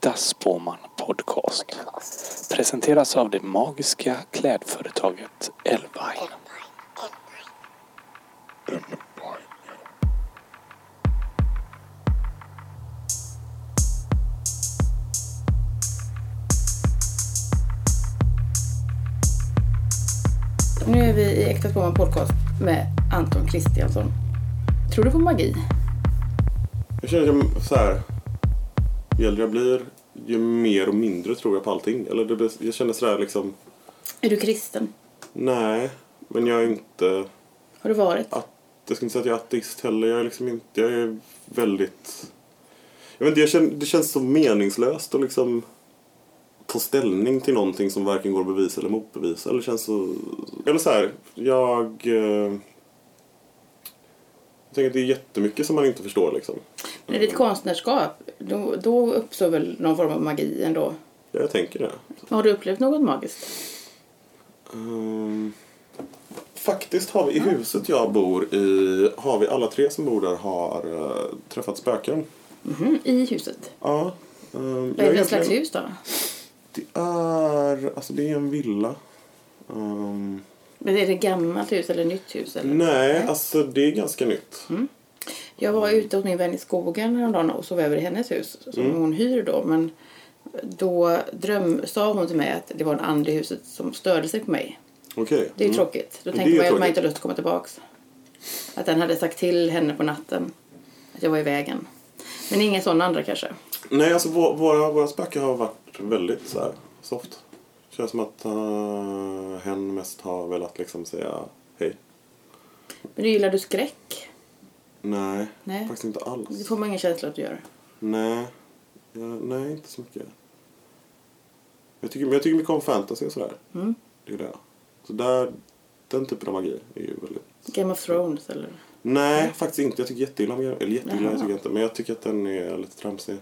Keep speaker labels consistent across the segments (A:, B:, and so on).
A: Äkta Spåman Podcast. Presenteras av det magiska klädföretaget Elvine.
B: Nu är vi i Äkta Spåman Podcast med Anton Kristiansson. Tror du på magi?
C: Jag känner att jag, så här, ju äldre jag blir, ju mer och mindre tror jag på allting. Eller det, blir- jag känner sådär liksom,
B: Är du kristen?
C: nej, men jag är inte,
B: Har du varit?
C: att, jag ska inte säga att jag är ateist heller. Jag är liksom inte, jag är väldigt, jag vet inte, jag känner, det känns så meningslöst att liksom ta ställning till någonting som varken går att bevisa eller motbevisa. Eller känns så, eller så här, jag, eh, jag tänker att det är jättemycket som man inte förstår liksom.
B: Men är det ett konstnärskap? Då, då uppstår väl någon form av magi ändå?
C: Ja, jag tänker det.
B: Har du upplevt något magiskt?
C: Ehm, faktiskt har vi i huset jag bor i, har vi alla tre som bor där har uh, träffat spöken.
B: Mhm, I huset?
C: Ja. Um,
B: Vad är det för slags hus då?
C: Det är, alltså det är en villa. Ehm,
B: Men är det gammalt hus eller nytt hus? Eller?
C: nej, alltså det är ganska nytt.
B: Jag var ute hos min vän i skogen häromdagen och sov över i hennes hus som
C: Mm.
B: hon hyr då. Men då dröm, sa hon till mig att det var en ande i huset som störde sig på mig.
C: Okej.
B: Det är
C: Mm.
B: tråkigt. Då
C: är
B: man att man inte har lust att komma tillbaks. Att den hade sagt till henne på natten att jag var i vägen. Men ingen sån andra kanske.
C: Nej, alltså vå- våra, våra spöken har varit väldigt så här soft. Känns som att uh, hen mest har velat liksom säga hej.
B: Men gillar du skräck?
C: Nej,
B: Nej.
C: faktiskt inte alls.
B: Det får man ingen känsla att du gör.
C: Nej, ja, nej inte så mycket. Jag tycker, men jag tycker mycket om fantasy och sådär.
B: Mm.
C: Det är det. Så där, den typen av magi är ju väldigt...
B: Game of Thrones eller?
C: Nej, faktiskt inte. Jag tycker jätteilla om Eller jätteilla,
B: Jaha.
C: jag tycker inte. Men jag tycker att den är lite tramsig.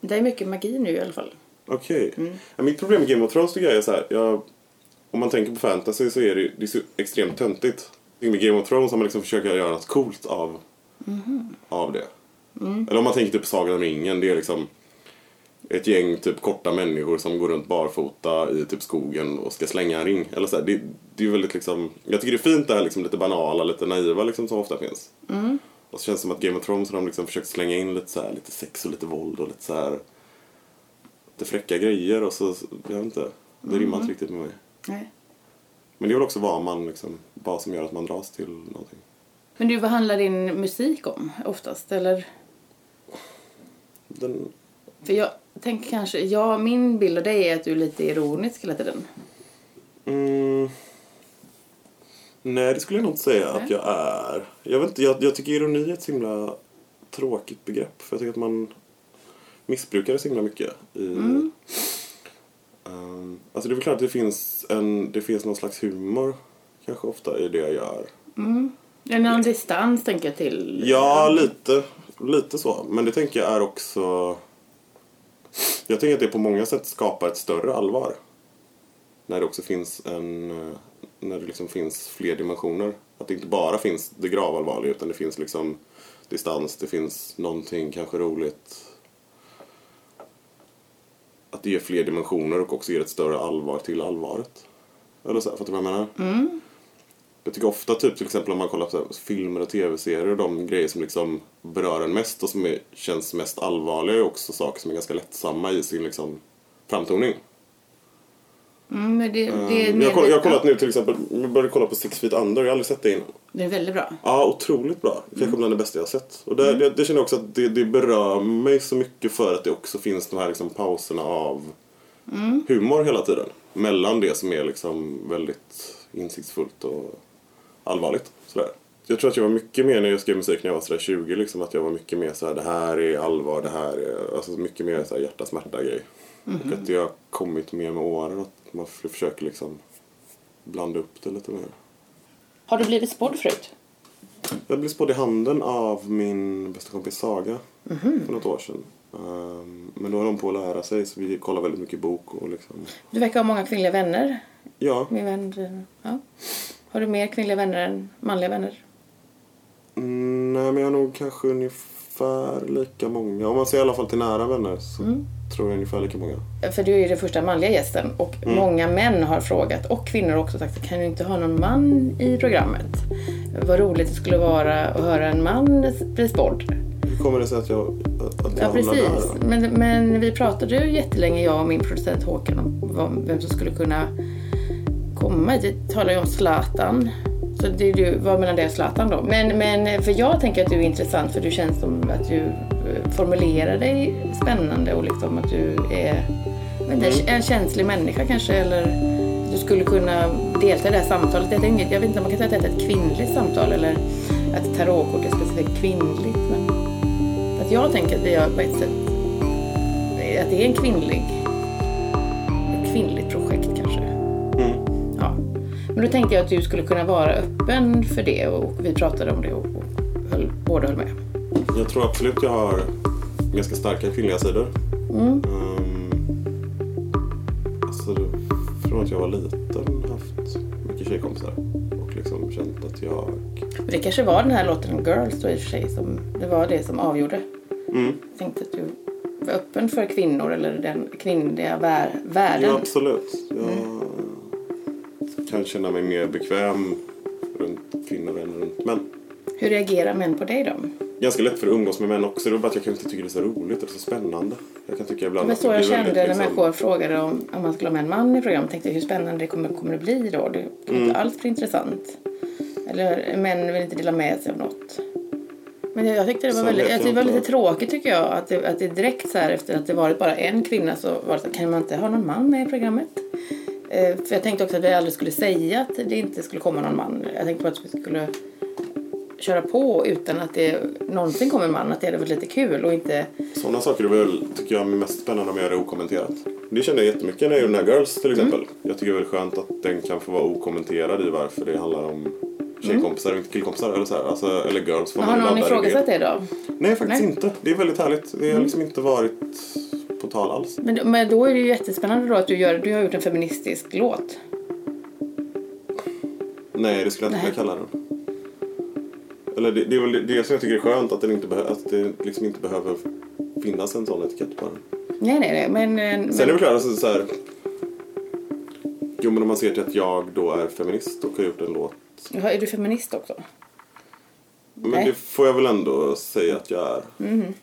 B: Det är mycket magi nu i alla fall.
C: Okej.
B: Mm.
C: Ja, mitt problem med Game of Thrones tycker jag är så här. Jag, om man tänker på fantasy så är det, det är så extremt töntigt. Med Game of Thrones har man liksom försökt göra något coolt av,
B: Mhm.
C: av det.
B: Mm.
C: Eller om man tänker typ Sagan om ringen. Det är liksom ett gäng typ korta människor som går runt barfota i typ skogen och ska slänga en ring. Eller så här, det, det är väldigt liksom, jag tycker det är fint det här liksom lite banala, lite naiva liksom som ofta finns.
B: Mm.
C: Och så känns det som att Game of Thrones har de liksom försökt slänga in lite så här, lite sex och lite våld och lite så här lite fräcka grejer och så, jag vet inte, det rimmar inte riktigt med mig.
B: Nej.
C: Men det är väl också vad man liksom, vad som gör att man dras till någonting.
B: Men du, vad handlar din musik om oftast? Eller?
C: Den,
B: För jag tänker kanske, ja min bild av dig är att du är lite ironisk hela tiden.
C: Mm. Nej, det skulle jag nog inte säga att jag är. Jag, vet inte, jag, jag tycker ironi är ett så himla tråkigt begrepp. För jag tycker att man missbrukar det så himla mycket. I, Ehm, alltså det är väl klart att det finns, en, det finns någon slags humor kanske ofta i det jag gör.
B: En annan distans tänker jag till.
C: Ja, lite, lite så. Men det tänker jag är också... Jag tänker att det på många sätt skapar ett större allvar. När det också finns en... eh, När det liksom finns fler dimensioner. Att det inte bara finns det gravallvarliga utan det finns liksom distans, det finns någonting kanske roligt. Att det ger fler dimensioner och också ger ett större allvar till allvaret. Eller så, här, fattar du vad jag menar? Jag tycker ofta typ till exempel om man kollar på filmer och tv-serier och de grejer som liksom berör en mest och som är, känns mest allvarliga är också saker som är ganska lättsamma i sin liksom framtoning.
B: Mm, men det, det, är
C: jag, kollat, jag har kollat nu till exempel, jag började kolla på Six Feet Under, jag har aldrig sett det innan.
B: Det är väldigt bra.
C: Ja, otroligt bra. Kanske bland det bästa jag har sett. Och det, det, det känner jag också att det, det berör mig så mycket för att det också finns de här liksom pauserna av humor hela tiden. Mellan det som är liksom väldigt insiktsfullt och allvarligt. Sådär. Jag tror att jag var mycket mer när jag skrev musik när jag var sådär 20 liksom att jag var mycket mer såhär det här är allvar, det här är alltså mycket mer såhär hjärta smärta grej. Och att det har kommit mer med åren att man försöker liksom blanda upp det lite mer.
B: Har du blivit spådd förut?
C: Jag blev spådd i handen av min bästa kompis Saga för något år sedan. Ehm, men då höll hon på att lära sig så vi kollar väldigt mycket bok och liksom...
B: Du verkar ha många kvinnliga vänner.
C: Ja,
B: Min vän, ja. Har du mer kvinnliga vänner än manliga vänner?
C: mm, nej men jag har nog kanske ungefär lika många. Om man ser i alla fall till nära vänner så
B: Mm.
C: tror jag ungefär lika många.
B: För du är ju den första manliga gästen och
C: Mm.
B: många män har frågat och kvinnor också sagt kan du inte ha någon man i programmet? Vad roligt det skulle vara att höra en man bli spådd.
C: Hur kommer det sig att jag, att jag
B: Ja precis.
C: där?
B: Men, men vi pratade ju jättelänge jag och min producent Håkan om vem som skulle kunna komma. Vi talade ju om Zlatan. Så det är du, var mellan det Zlatan då. Men, men för jag tänker att du är intressant för du känns som att du eh, formulerar dig spännande och liksom att du är men det är en känslig människa kanske eller du skulle kunna delta i det här samtalet. Jag, tänker, jag vet inte om man kan säga att det är ett kvinnligt samtal eller att tarotkort är specifikt kvinnligt. Men att jag tänker att har på ett sätt att det är en kvinnlig ett kvinnligt projekt kanske.
C: Mm.
B: Men då tänkte jag att du skulle kunna vara öppen för det och vi pratade om det och, höll, båda höll med.
C: Jag tror absolut jag har ganska starka kvinnliga sidor.
B: Mm.
C: Um, alltså, från att jag var liten haft mycket tjejkompisar och liksom känt att jag...
B: Men det kanske var den här låten Girls då i och för sig som det var det som avgjorde.
C: Mm.
B: Jag tänkte att du var öppen för kvinnor eller den kvinnliga vär, världen.
C: Ja, absolut. Jag kan känna mig mer bekväm runt kvinnor än runt män.
B: Hur reagerar män på dig då?
C: Ganska lätt för att umgås med män också. Det är bara att jag kan inte tycka det är så roligt eller så spännande. Jag kan tycka ibland att
B: så jag kände när
C: liksom-
B: människor frågade om, om man skulle ha med en man i programmet. tänkte hur spännande det kommer, kommer det bli då? Det kommer
C: Mm.
B: inte alls bli intressant. Eller män vill inte dela med sig av något. Men jag, jag tyckte det var, väldigt, jag det var lite tråkigt tycker jag. Att det, att det direkt så här efter att det varit bara en kvinna så var det så här, kan man inte ha någon man med i programmet? Eh, för jag tänkte också att vi aldrig skulle säga att det inte skulle komma någon man. Jag tänkte på att vi skulle köra på utan att det någonsin kommer en man. Att det hade varit lite kul och inte
C: Sådana saker är väl, tycker jag, är mest spännande om jag gör det okommenterat. Det känner jag jättemycket när jag gör den här Girls till exempel.
B: Mm.
C: Jag tycker det är skönt att den kan få vara okommenterad i varför det handlar om tjejkompisar och inte killkompisar. Eller, så här. Alltså, eller girls.
B: Mm. Har någon ifrågasatt det då?
C: Nej, faktiskt
B: Nej.
C: inte. Det är väldigt härligt. Det har liksom inte varit på tal alls.
B: Men, men då är det ju jättespännande då att du, gör, du har gjort en feministisk låt.
C: Nej, det skulle jag inte kalla den. Eller det, det är väl det, som jag tycker är skönt att, den inte behö, att det liksom inte behöver finnas en sån etikett på den.
B: Nej, nej, nej. Men, eh, men,
C: Sen är det väl klart, alltså, så här, Jo men om man ser till att jag då är feminist och har gjort en låt.
B: Jaha, är du feminist också?
C: Men
B: Nej.
C: Det får jag väl ändå säga att jag är.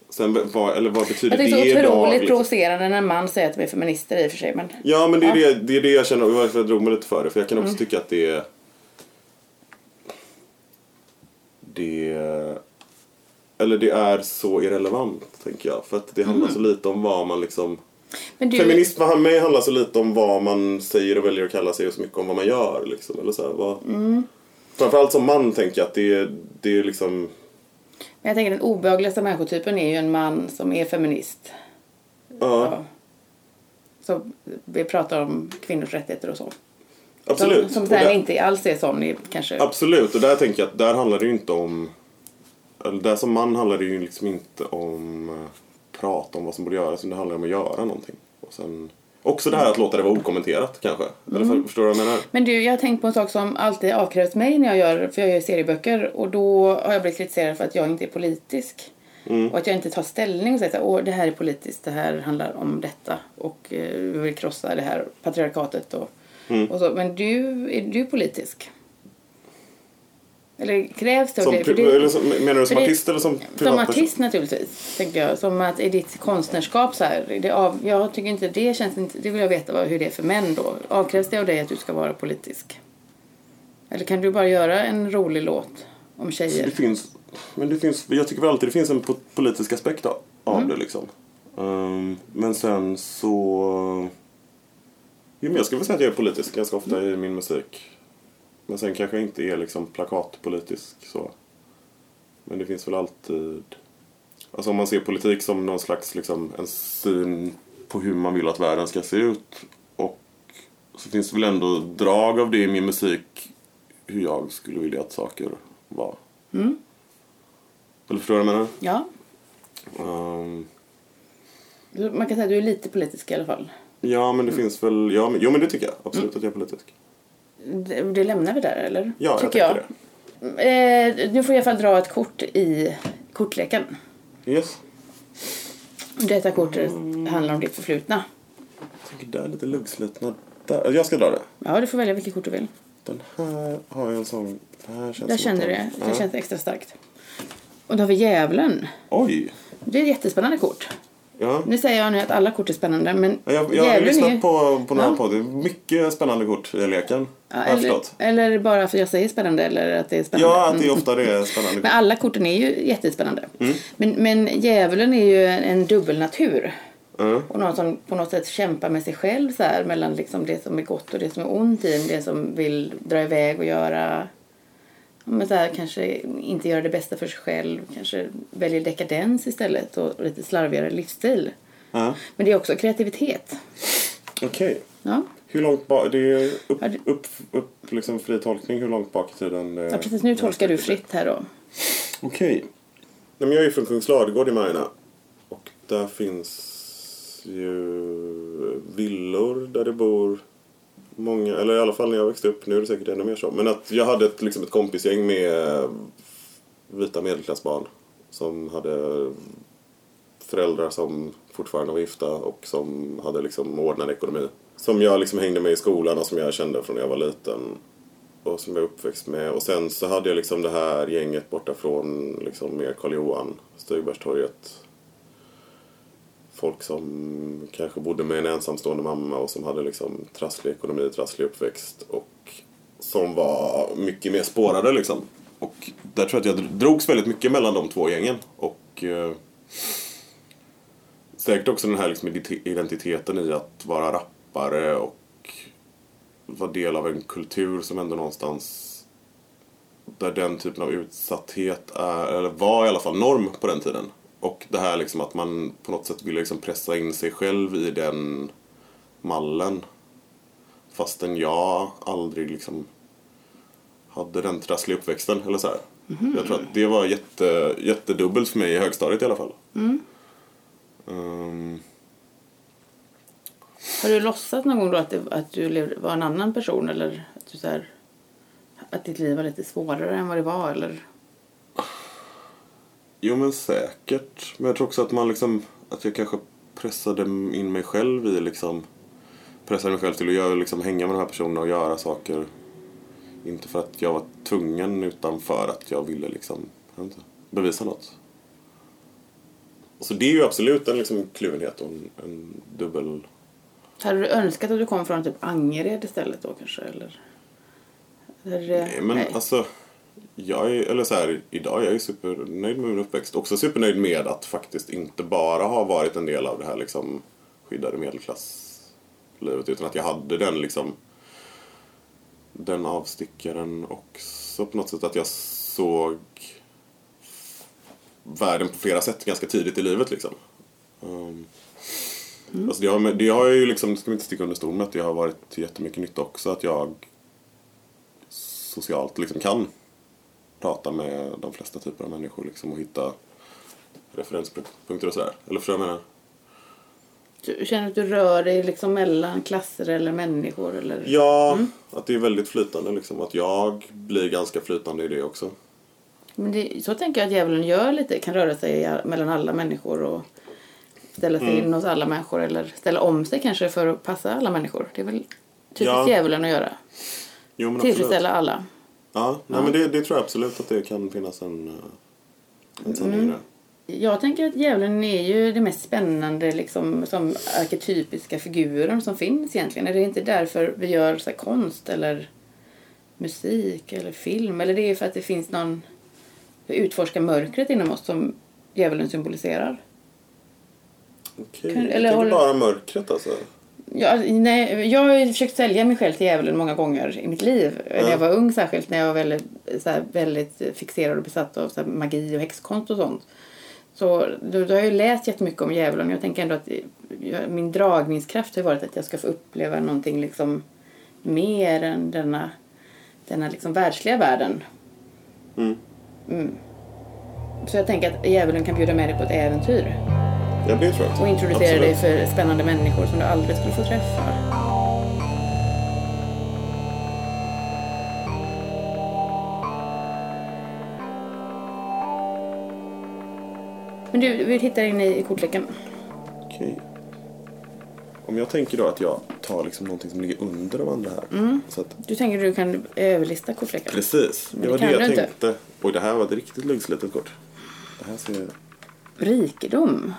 C: Sen vad, eller vad betyder
B: Jag tycker
C: det
B: det är
C: idag?
B: otroligt
C: liksom?
B: provocerande när en man säger att de är feminister i och för sig. Men
C: Ja men det är,
B: Ja.
C: Det, det är det jag känner och varför jag drog mig lite för det. För jag kan också
B: Mm.
C: tycka att det är... Det... Eller det är så irrelevant, tänker jag. För att det handlar
B: Mm.
C: så lite om vad man liksom...
B: du,
C: Feminist för mig handlar så lite om vad man säger och väljer att kalla sig och så mycket om vad man gör. Liksom. Eller så här, vad...
B: Mm.
C: Framförallt som man tänker jag att det är, det är liksom...
B: men jag tänker den obehagligaste människotypen är ju en man som är feminist.
C: Ja.
B: Så vi pratar om kvinnors rättigheter och så.
C: absolut.
B: Som, som sen
C: där-
B: inte alls är sån kanske.
C: Absolut, och där tänker jag att där handlar det ju inte om... Eller där som man handlar det ju liksom inte om eh, prata om vad som borde göras, utan det handlar om att göra någonting. Och sen, också det här att låta det vara okommenterat kanske. Eller
B: Mm.
C: för, förstår du vad jag menar?
B: Men du, jag har tänkt på en sak som alltid avkrävs mig när jag gör, för jag gör serieböcker och då har jag blivit kritiserad för att jag inte är politisk. Och att jag inte tar ställning och säger att Åh, det här är politiskt, det här handlar om detta och eh, vi vill krossa det här patriarkatet och, och så. Men du, är du politisk? Eller krävs det? av
C: Som,
B: dig? Det-
C: eller som, menar du som
B: för det-
C: artist eller som
B: Som
C: privatperson?
B: artist naturligtvis, tänker jag. Som att i ditt konstnärskap så här. Det av, jag tycker inte det känns inte, det vill jag veta vad, hur det är för män då. Avkrävs det av dig att du ska vara politisk? Eller kan du bara göra en rolig låt om tjejer?
C: Det finns, men det finns, jag tycker väl alltid det finns en po- politisk aspekt av,
B: Mm.
C: det liksom. Ehm, men sen så... Jo, men jag skulle väl säga att jag är politisk ganska ofta i min musik. Men sen kanske jag inte är liksom plakatpolitisk så. Men det finns väl alltid... Alltså om man ser politik som någon slags liksom en syn på hur man vill att världen ska se ut. Och så finns det väl ändå drag av det i min musik hur jag skulle vilja att saker var.
B: Mm.
C: Eller förstår du vad jag menar?
B: Ja,
C: Ehm,
B: man kan säga att du är lite politisk i alla fall.
C: ja, men det finns väl... Ja, men, jo, men det tycker jag. Absolut att jag är politisk.
B: Det, det lämnar vi där eller?
C: Ja, jag
B: Tycker
C: tycker
B: Eh, nu får jag i alla fall dra ett kort i kortleken.
C: Yes.
B: Detta kortet handlar om ditt förflutna.
C: Jag tänker där lite luggslutna. Där. Jag ska dra det.
B: Ja, du får välja vilket kort du vill.
C: Den här har jag en sån... Det här känns
B: Där känner du det. Det
C: Ja.
B: känns extra starkt. Och då har vi djävulen.
C: Oj!
B: Det är ett jättespännande kort.
C: Ja.
B: Nu säger jag nu att alla kort är spännande, men
C: Jag, jag har lyssnat
B: är...
C: på, på några
B: Ja.
C: poddar. Mycket spännande kort i leken.
B: Ja, eller, eller bara för att jag säger spännande eller att det är spännande.
C: Ja, att det
B: Mm.
C: ofta det är spännande
B: Men alla korten är ju jättespännande.
C: Mm.
B: Men, men djävulen är ju en, dubbelnatur.
C: Ja.
B: Och någon som på något sätt kämpar med sig själv så här, mellan liksom det som är gott och det som är ont i. Det som vill dra iväg och göra men så här, kanske inte göra det bästa för sig själv. Kanske väljer dekadens istället och lite slarvigare livsstil.
C: Ja.
B: Men det är också kreativitet.
C: Okej.
B: Ja,
C: Hur långt bak? Det är upp,
B: Ja, det-
C: upp, upp liksom fri tolkning. Hur långt bak i tiden? det-
B: ja precis nu tolkar du fritt här då.
C: Okej. Men jag är ju från Kungsladugård i Majorna. Och där finns ju villor där det bor många, eller i alla fall när jag växte upp, nu är det säkert ännu mer så. Men att jag hade ett, liksom ett kompisgäng med eh, vita medelklassbarn som hade föräldrar som fortfarande var gifta och som hade liksom ordnad ekonomi. Som jag liksom hängde med i skolan och som jag kände från när jag var liten och som jag är uppväxt med. Och sen så hade jag liksom det här gänget borta från liksom mer Karl Johan, Stigbergstorget. Folk som kanske bodde med en ensamstående mamma och som hade liksom trasslig ekonomi, trasslig uppväxt och som var mycket mer spårade liksom. Och där tror jag att jag drogs väldigt mycket mellan de två gängen. Och eh, säkert också den här liksom identiteten i att vara rappare och vara del av en kultur som ändå någonstans där den typen av utsatthet är, eller var i alla fall norm på den tiden. Och det här liksom att man på något sätt ville liksom pressa in sig själv i den mallen. Fastän jag aldrig liksom hade den trassliga uppväxten eller så här. Jag tror att det var jätte, jättedubbelt för mig i högstadiet i alla fall. Ehm,
B: Har du låtsat någon gång då att, det, att du var en annan person eller att, du så här, att ditt liv var lite svårare än vad det var eller?
C: Jo men säkert. Men jag tror också att man liksom, att jag kanske pressade in mig själv i liksom, pressade mig själv till att göra, liksom, hänga med de här personerna och göra saker. Inte för att jag var tvungen utan för att jag ville liksom, jag inte, bevisa något. Så det är ju absolut en liksom kluvenhet och en, en dubbel...
B: Hade du önskat att du kom från typ Angered istället då kanske eller? eller
C: Nej, men alltså, jag är, eller så här, idag är jag supernöjd med min uppväxt. Också supernöjd med att faktiskt inte bara ha varit en del av det här liksom skyddade medelklasslivet utan att jag hade den liksom den avstickaren också på något sätt att jag såg världen på flera sätt ganska tidigt i livet liksom. Um, alltså det, har, det har ju liksom, ska vi inte sticka under stol med att det har varit jättemycket nytta också att jag socialt liksom kan prata med de flesta typer av människor liksom och hitta referenspunkter och sådär. Eller förstår du vad jag menar?
B: Du känner att du rör dig liksom mellan klasser eller människor eller?
C: Ja, att det är väldigt flytande liksom. Att jag blir ganska flytande i det också.
B: Men det, så tänker jag att djävulen gör lite, kan röra sig mellan alla människor och ställa sig
C: Mm.
B: in hos alla människor eller ställa om sig kanske för att passa alla människor. Det är väl typiskt
C: Ja.
B: djävulen att göra.
C: Jo.
B: Tillfredsställa alla.
C: Ja, nej, men det, det tror jag absolut att det kan finnas en, eh, en sanning det.
B: Jag tänker att djävulen är ju det mest spännande liksom, som arketypiska figuren som finns egentligen. Är det inte därför vi gör så här, konst eller musik eller film? Eller det är för att det finns någon... Vi utforskar mörkret inom oss som djävulen symboliserar.
C: Okej,
B: Kan-
C: jag
B: eller
C: tänker
B: håller-
C: bara mörkret alltså.
B: Ja, nej, jag har försökt sälja mig själv till djävulen många gånger i mitt liv. När jag var ung särskilt, när jag var väldigt, så här, väldigt fixerad och besatt av så här, magi och häxkonst och sånt. Så då, då har jag ju läst jättemycket om djävulen. Jag tänker ändå att jag, min dragningskraft har varit att jag ska få uppleva någonting liksom mer än denna, denna liksom världsliga världen.
C: Mm.
B: Mm. Så jag tänker att djävulen kan bjuda med dig på ett äventyr.
C: Ja, det tror jag.
B: Och introducera dig för spännande människor som du aldrig skulle få träffa. Men du, vi tittar in i kortleken.
C: Okej. Om jag tänker då att jag tar liksom någonting som ligger under de andra här.
B: Mm.
C: Så att,
B: Du tänker att du kan överlista kortleken?
C: precis,
B: Men
C: det
B: det
C: var
B: kan
C: det jag
B: du inte.
C: tänkte. Oj, det här var ett riktigt luggslitet kort. Det här ser...
B: Rikedom.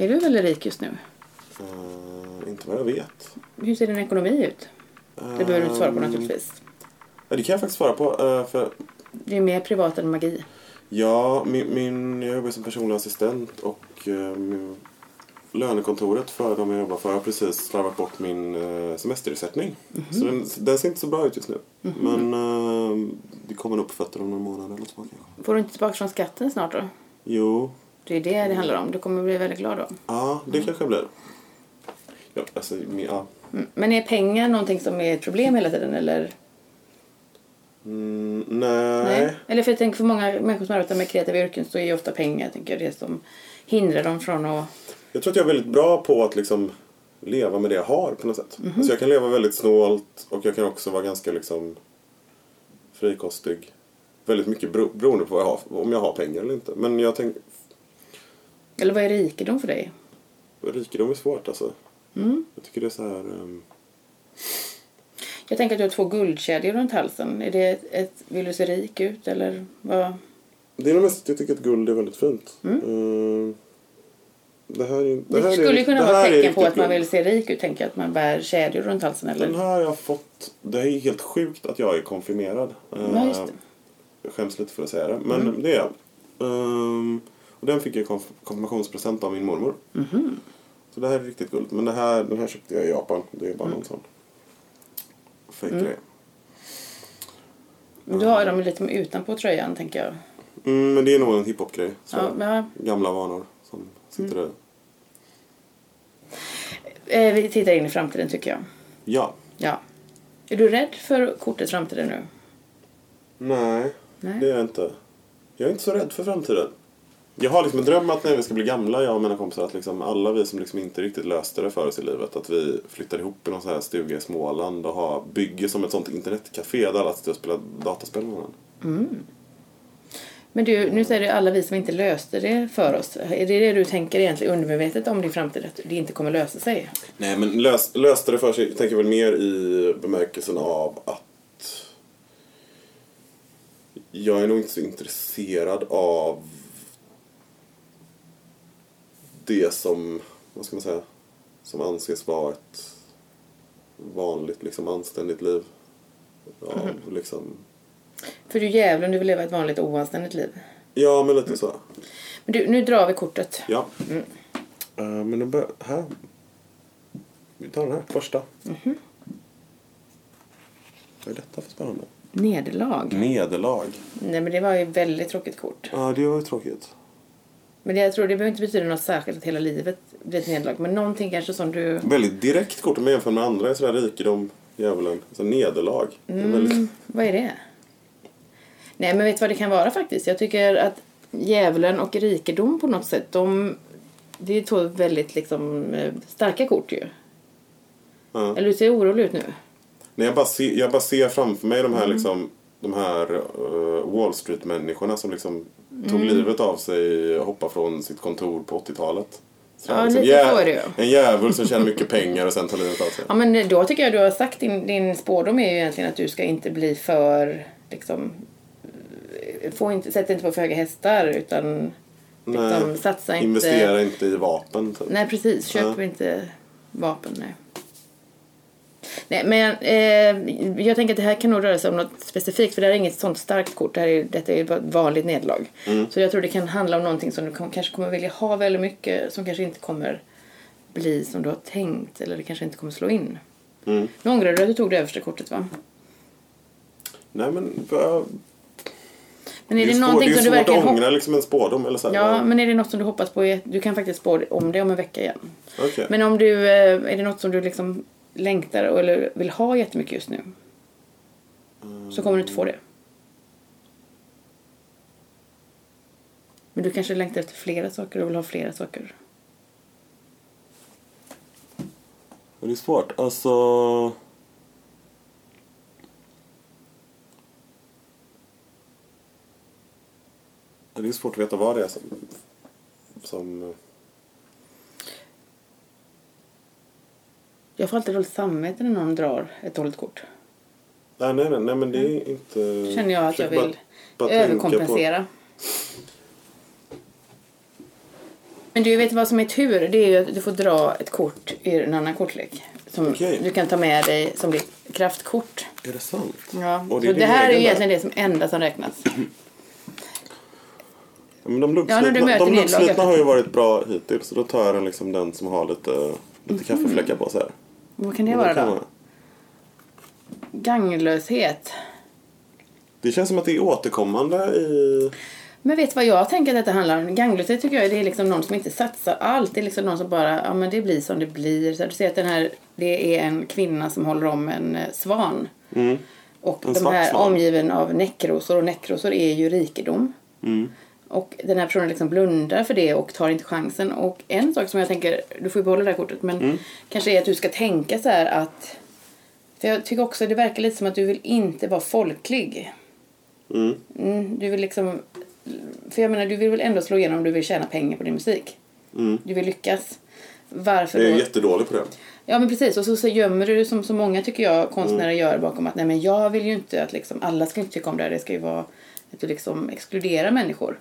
B: Är du väldigt rik just nu?
C: Uh, inte vad jag vet.
B: Hur ser din ekonomi ut? Det behöver du inte svara på
C: Ehm,
B: naturligtvis.
C: Ja, det kan jag faktiskt svara på. eh, för
B: Det är mer privat än magi.
C: Ja, min, min, jag jobbar som personlig assistent och eh, min, lönekontoret för de jag jobbar för har precis slarvat bort min eh, semesterersättning. Så den, den ser inte så bra ut just nu. Men eh, det kommer nog på fötter om några månader eller så.
B: Får du inte tillbaka från skatten snart då?
C: Jo,
B: Det är det det handlar om. Du kommer bli väldigt glad då.
C: ja det kanske blir. Ja, alltså, ja.
B: Mm. Men är pengar någonting som är ett problem hela tiden eller?
C: Mm, nej.
B: Eller för jag tänker för många människor som arbetar med kreativa yrken så är ju ofta pengar tänker jag, det som hindrar dem från att...
C: Jag tror att jag är väldigt bra på att liksom leva med det jag har på något sätt. Alltså jag kan leva väldigt snålt och jag kan också vara ganska liksom frikostig. Väldigt mycket bero, beroende på jag har, om jag har pengar eller inte. Men jag tänker,
B: Eller vad är rikedom för dig?
C: rikedom är svårt alltså.
B: Mm.
C: Jag tycker det är så här... ehm,
B: Jag tänker att du har två guldkedjor runt halsen. Är det ett, ett vill du se rik ut eller vad?
C: det är nog mest jag tycker att guld är väldigt fint. Ehm, det här är, det
B: Det,
C: här
B: skulle
C: är,
B: kunna vara tecken på att man vill se rik ut, tänker att man bär kedjor runt halsen eller?
C: Den här har jag fått... Det är helt sjukt att jag är konfirmerad.
B: Ja, just det. Mm.
C: Jag skäms lite för att säga det, men det är jag. Ehm, och den fick jag konf- konfirmationspresent av min mormor.
B: Mhm.
C: Så det här är riktigt guld. Men det här, den här köpte jag i Japan. Det är bara
B: Mm.
C: någon sån fake-grej.
B: Men du har dem lite utanpå tröjan, tänker jag.
C: Mm, men det är nog en hiphop-grej.
B: Ja, men, Mm.
C: Gamla vanor som sitter där.
B: eh, vi tittar in i framtiden, tycker jag.
C: Ja.
B: Ja. Är du rädd för kortets framtiden nu?
C: Nej,
B: Nej.
C: det är jag inte. Jag är inte så rädd för framtiden. Jag har liksom en dröm att när vi ska bli gamla, jag och mina kompisar, att liksom alla vi som liksom inte riktigt löste det för oss i livet, att vi flyttar ihop i någon sån här stuga i Småland och har, bygger som ett sånt internetcafé där alla sitter och spelar dataspel med varandra.
B: Men du, nu säger du alla vi som inte löste det för oss. Är det det du tänker egentligen undermedvetet om din framtid? Att det inte kommer lösa sig?
C: Nej, men lös, löste det för sig, jag tänker väl mer i bemärkelsen av att jag är nog inte så intresserad av det som, vad ska man säga, som anses vara ett vanligt, liksom anständigt liv. Av, liksom,
B: För du djävulen, du vill leva ett vanligt oanständigt liv.
C: ja, men lite så.
B: Men du, nu drar vi kortet.
C: Ja. Eh, men den bör, här. Vi tar den här, första. Vad är detta för spännande?
B: Nederlag.
C: Nederlag.
B: Nej men det var ju väldigt tråkigt kort.
C: Ja, det var ju tråkigt.
B: Men jag tror det behöver inte betyda något särskilt att hela livet blir ett nederlag. Men någonting kanske som du...
C: Väldigt direkt kort om man jämför med andra är sådär rikedom, djävulen. Så nederlag. Är väldigt,
B: Mm, vad är det? Nej men vet du vad det kan vara faktiskt? Jag tycker att djävulen och rikedom på något sätt, de... Det är två väldigt liksom eh, starka kort ju.
C: ja.
B: Eller du ser orolig ut nu.
C: Nej, jag, bara ser, jag bara ser framför mig de här, liksom, de här eh, Wall Street-människorna som liksom tog livet av sig hoppade från sitt kontor på 80-talet. Så
B: Ja,
C: liksom,
B: lite så är det ju.
C: En djävul som tjänar mycket pengar och sen tar livet av sig.
B: Ja men då tycker jag du har sagt din, din spårdom är ju egentligen att du ska inte bli för liksom... Få inte, sätt inte på för höga hästar utan liksom, satsa inte...
C: Investera inte i vapen. Typ.
B: Nej precis, köp
C: Ja.
B: inte vapen. Nej. Nej men eh, jag tänker att det här kan nog röra sig om något specifikt för det här är inget sånt starkt kort. Det här är, detta är bara ett vanligt nederlag. Så jag tror det kan handla om någonting som du kom, kanske kommer vilja ha väldigt mycket som kanske inte kommer bli som du har tänkt eller det kanske inte kommer slå in.
C: Mm.
B: Nu ångrar du att du tog det översta kortet va?
C: Nej men vad-
B: Men är det,
C: det är,
B: någonting
C: det är
B: som du
C: svårt
B: verkligen
C: att
B: hoppas
C: ångra liksom en spårdom. Eller så här,
B: Ja, men är det något som du hoppas på? är- Du kan faktiskt spå om det om en vecka igen.
C: Okej.
B: Men om du, eh, är det något som du liksom längtar eller vill ha jättemycket just nu? Så kommer du inte få det. Men du kanske längtar efter flera saker och vill ha flera saker.
C: Men det är svårt. Alltså... Det är svårt att veta vad det är som... som...
B: Jag får alltid dåligt samvete när någon drar ett dåligt kort.
C: Nej, nej, nej, nej men det är inte...
B: Då känner jag att jag
C: bara-
B: vill
C: bara tänka
B: överkompensera. Men du vet vad som är tur? Det är ju att du får dra ett kort i en annan kortlek. Som
C: Okej.
B: du kan ta med dig som ditt kraftkort.
C: Är det sant?
B: Ja.
C: Och det
B: så det, här är ju
C: egen
B: egentligen det som enda som räknas.
C: Ja, men de
B: Ja,
C: luggslitna
B: jag-
C: har ju varit bra hittills. Så då tar jag den, liksom den som har lite, lite kaffefläckar på sig.
B: Vad kan det vara då?
C: vara-
B: Ganglöshet.
C: Det känns som att det är återkommande i...
B: Men vet du vad jag tänker att detta handlar om? Ganglöshet tycker jag det är liksom någon som inte satsar allt. Det är liksom någon som bara, ja men det blir som det blir. Så du ser att den här, det är en kvinna som håller om en eh, svan. Och
C: En
B: de här
C: svan.
B: omgiven av näckrosor och näckrosor är ju rikedom. Och den här personen liksom blundar för det och tar inte chansen. Och en sak som jag tänker, du får ju behålla det här kortet, men kanske är att du ska tänka så här att för jag tycker också det verkar lite som att du vill inte vara folklig.
C: Mm.
B: Mm, du vill liksom... För jag menar, du vill väl ändå slå igenom om du vill tjäna pengar på din musik? Du vill lyckas. Varför
C: Jag är
B: då?
C: jättedålig på det.
B: Ja men precis och så, så gömmer du som så många tycker jag konstnärer gör bakom att nej men jag vill ju inte att liksom alla ska inte tycka om det här. Det ska ju vara att du liksom exkluderar människor.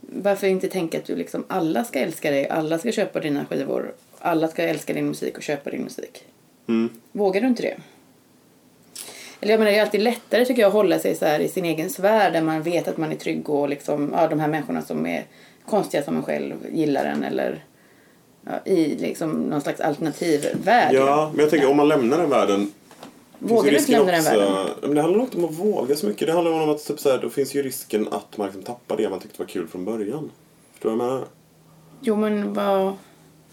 B: Varför inte tänka att du liksom alla ska älska dig, alla ska köpa dina skivor, alla ska älska din musik och köpa din musik. Vågar du inte det? Eller jag menar det är alltid lättare tycker jag att hålla sig så här i sin egen sfär där man vet att man är trygg och liksom, ja de här människorna som är konstiga som man själv gillar en eller ja, i liksom någon slags alternativ värld.
C: Ja, men jag tänker om man lämnar den världen
B: Vågar du inte lämna den världen?
C: Men det handlar inte om att våga så mycket. Det handlar om att typ så här, då finns ju risken att man liksom tappar det man tyckte var kul från början. Förstår du vad jag menar?
B: Jo men vad...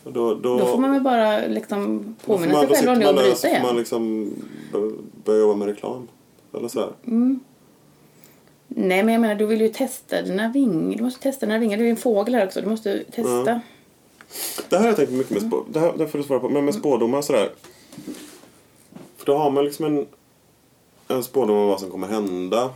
C: Då, då,
B: Då får man väl bara liksom
C: då
B: påminna
C: man-
B: sig själv
C: då
B: om det och bryta
C: så får man
B: igen.
C: liksom bör- börja jobba med reklam. Eller så här.
B: Nej men jag menar du vill ju testa dina vingar. Du måste testa dina vingar. Du är en fågel här också. Du måste testa.
C: Det här har jag tänkt mycket med spå, det, här, det får du svara på. Men med spådomar och sådär. För då har man liksom en, en spådom om vad som kommer hända.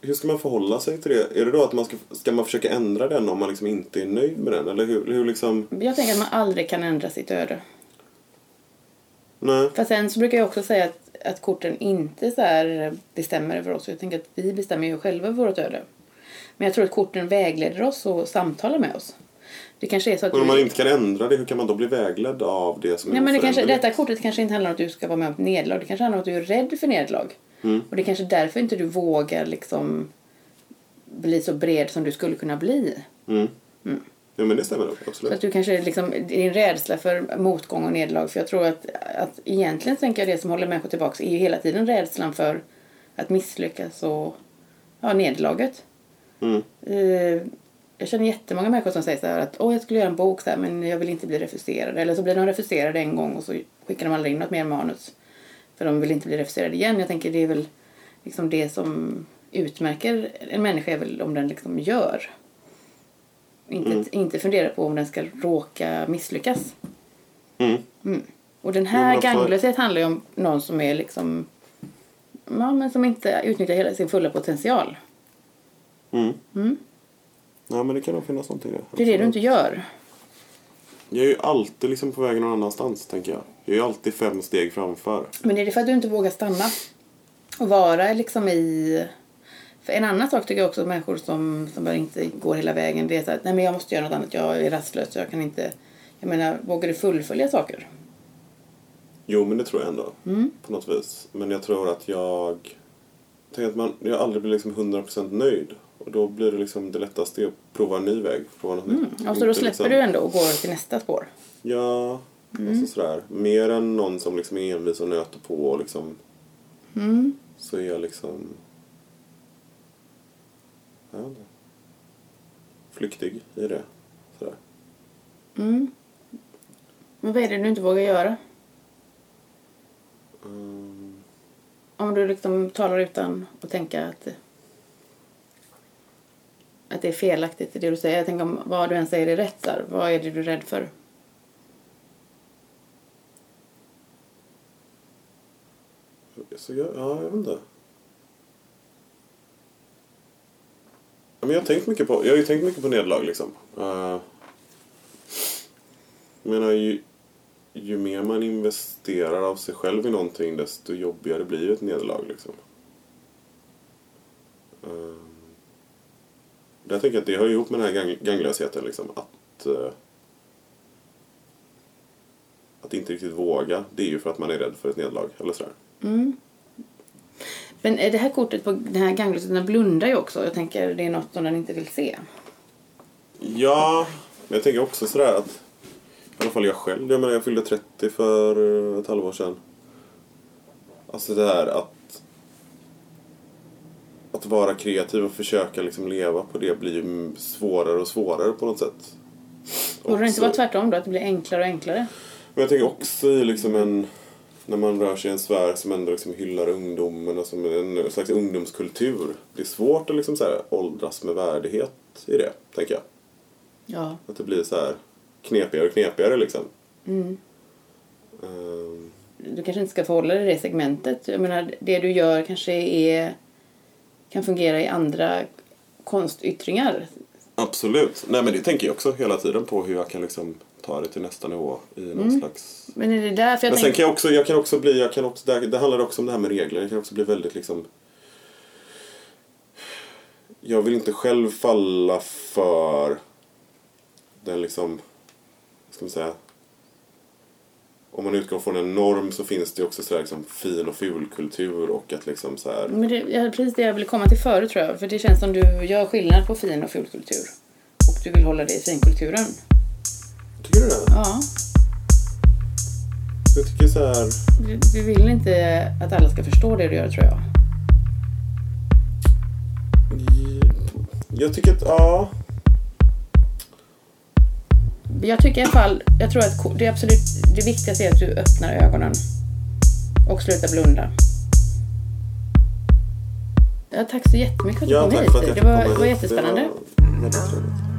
C: Hur ska man förhålla sig till det? Är det då att man ska, ska man försöka ändra den om man liksom inte är nöjd med den? Eller hur, hur liksom...
B: Jag tänker att man aldrig kan ändra sitt öde.
C: Nej.
B: Fast sen så brukar jag också säga att, att korten inte så här bestämmer över oss. Jag tänker att vi bestämmer ju själva vårt öde. Men jag tror att korten vägleder oss och samtalar med oss. Det kanske är så att
C: Men om man inte kan ändra det, hur kan man då bli vägledd av det som är
B: Nej, men det kanske, detta kortet kanske inte handlar om att du ska vara med om ett nederlag. Det kanske handlar om att du är rädd för nederlag. Och det är kanske därför inte du vågar liksom bli så bred som du skulle kunna bli.
C: Mm. Ja men det stämmer nog,
B: Så
C: absolut.
B: att du kanske liksom, din rädsla för motgång och nederlag. För jag tror att, att egentligen tänker jag det som håller människor tillbaka är ju hela tiden rädslan för att misslyckas och ja, nederlaget.
C: Mm.
B: Jag känner jättemånga människor som säger så här att Åh, jag skulle göra en bok så här, men jag vill inte bli refuserad. Eller så blir de refuserade en gång och så skickar de aldrig in något mer manus. För de vill inte bli refuserade igen. Jag tänker det är väl liksom det som utmärker en människa är väl om den liksom gör. Inte, inte fundera på om den ska råka misslyckas.
C: Mm.
B: Och den här
C: för-
B: ganglöshet handlar ju om någon som är liksom ja, men som inte utnyttjar hela sin fulla potential.
C: Mm. Ja men det kan nog finnas någonting i det.
B: Det är det du inte gör.
C: Jag är ju alltid liksom på väg någon annanstans, tänker jag. Jag är ju alltid fem steg framför.
B: Men är det för att du inte vågar stanna? Och vara liksom i... För en annan sak tycker jag också människor som, som bara inte går hela vägen. Det är så att nej men jag måste göra något annat. Jag är rastlös. Jag kan inte... Jag menar, vågar du fullfölja saker?
C: Jo, men det tror jag ändå.
B: Mm.
C: På något vis. Men jag tror att jag... Jag tänker att man, jag aldrig blir liksom 100% nöjd. Och då blir det liksom det lättaste att prova en ny väg. Prova något nytt.
B: Mm. Ja, så då släpper
C: liksom,
B: du ändå och går till nästa spår.
C: Ja,
B: Mm.
C: alltså sådär. Mer än någon som liksom är envis och nöter på och liksom...
B: Mm.
C: Så är jag liksom... Inte. Flyktig i det. Sådär.
B: Mm. Men vad är det du inte vågar göra?
C: Mm.
B: Om du liksom talar utan att tänka att, att det är felaktigt i det du säger. Jag tänker om vad du än säger är rätt där. Vad är det du är rädd för?
C: Så jag, ja, jag vet inte. Ja, Men jag, har tänkt mycket på, jag har ju tänkt mycket på nederlag liksom. Uh, Jag menar, ju, ju mer man investerar av sig själv i någonting desto jobbigare blir ju ett nederlag liksom. Uh jag tänker att det hör ihop med den här gang ganglösheten liksom. Att, uh, att inte riktigt våga, det är ju för att man är rädd för ett nederlag eller sådär.
B: Mm. Men det här kortet på den här ganglösheten blundar ju också. Jag tänker det är något som den inte vill se.
C: Ja, men jag tänker också sådär att i alla fall jag själv, jag menar jag fyllde 30 för eh, ett halvår sedan. Alltså det här att att vara kreativ och försöka liksom leva på det blir ju svårare och svårare på något sätt.
B: Borde det inte vara tvärtom då? Att det blir enklare och enklare?
C: Men jag tänker också i liksom en när man rör sig i en sfär som ändå liksom hyllar ungdomen och som en slags ungdomskultur. Det är svårt att liksom så här åldras med värdighet i det, tänker jag.
B: Ja.
C: Att det blir så här knepigare och knepigare liksom.
B: Mm.
C: Um,
B: Du kanske inte ska förhålla dig i det segmentet. Jag menar, det du gör kanske är, kan fungera i andra konstyttringar.
C: absolut. Nej men det tänker jag också hela tiden på hur jag kan liksom ta det till nästa nivå i någon slags...
B: Men är det därför jag
C: Men sen kan jag också, jag kan också bli, jag kan också, det, det handlar också om det här med regler. Jag kan också bli väldigt liksom... Jag vill inte själv falla för den liksom, vad ska man säga? Om man utgår från en norm så finns det också så här liksom fin och ful kultur och att liksom så här...
B: Men det är precis det jag ville komma till förut tror jag. För det känns som du gör skillnad på fin och ful kultur. Och du vill hålla dig i finkulturen.
C: Tycker du det?
B: Ja.
C: Jag tycker så här...
B: Vi- Vi vill inte att alla ska förstå det du gör tror jag.
C: Jag tycker att, ja.
B: Jag tycker i alla fall, jag tror att det är absolut det viktigaste är att du öppnar ögonen. Och slutar blunda. Ja, tack så jättemycket för att du
C: Ja,
B: kom hit. Det var, var jättespännande.
C: Det var väldigt trevligt.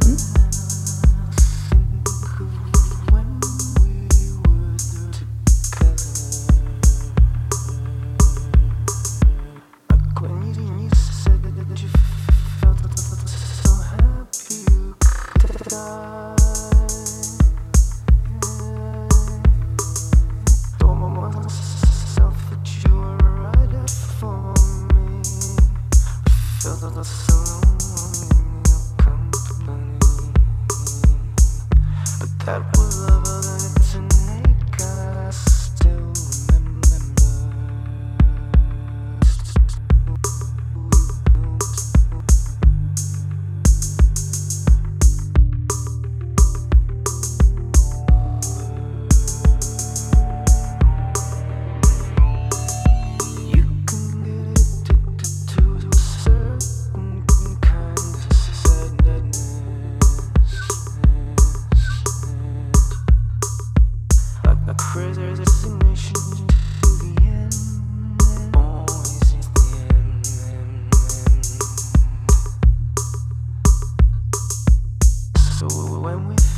C: So when we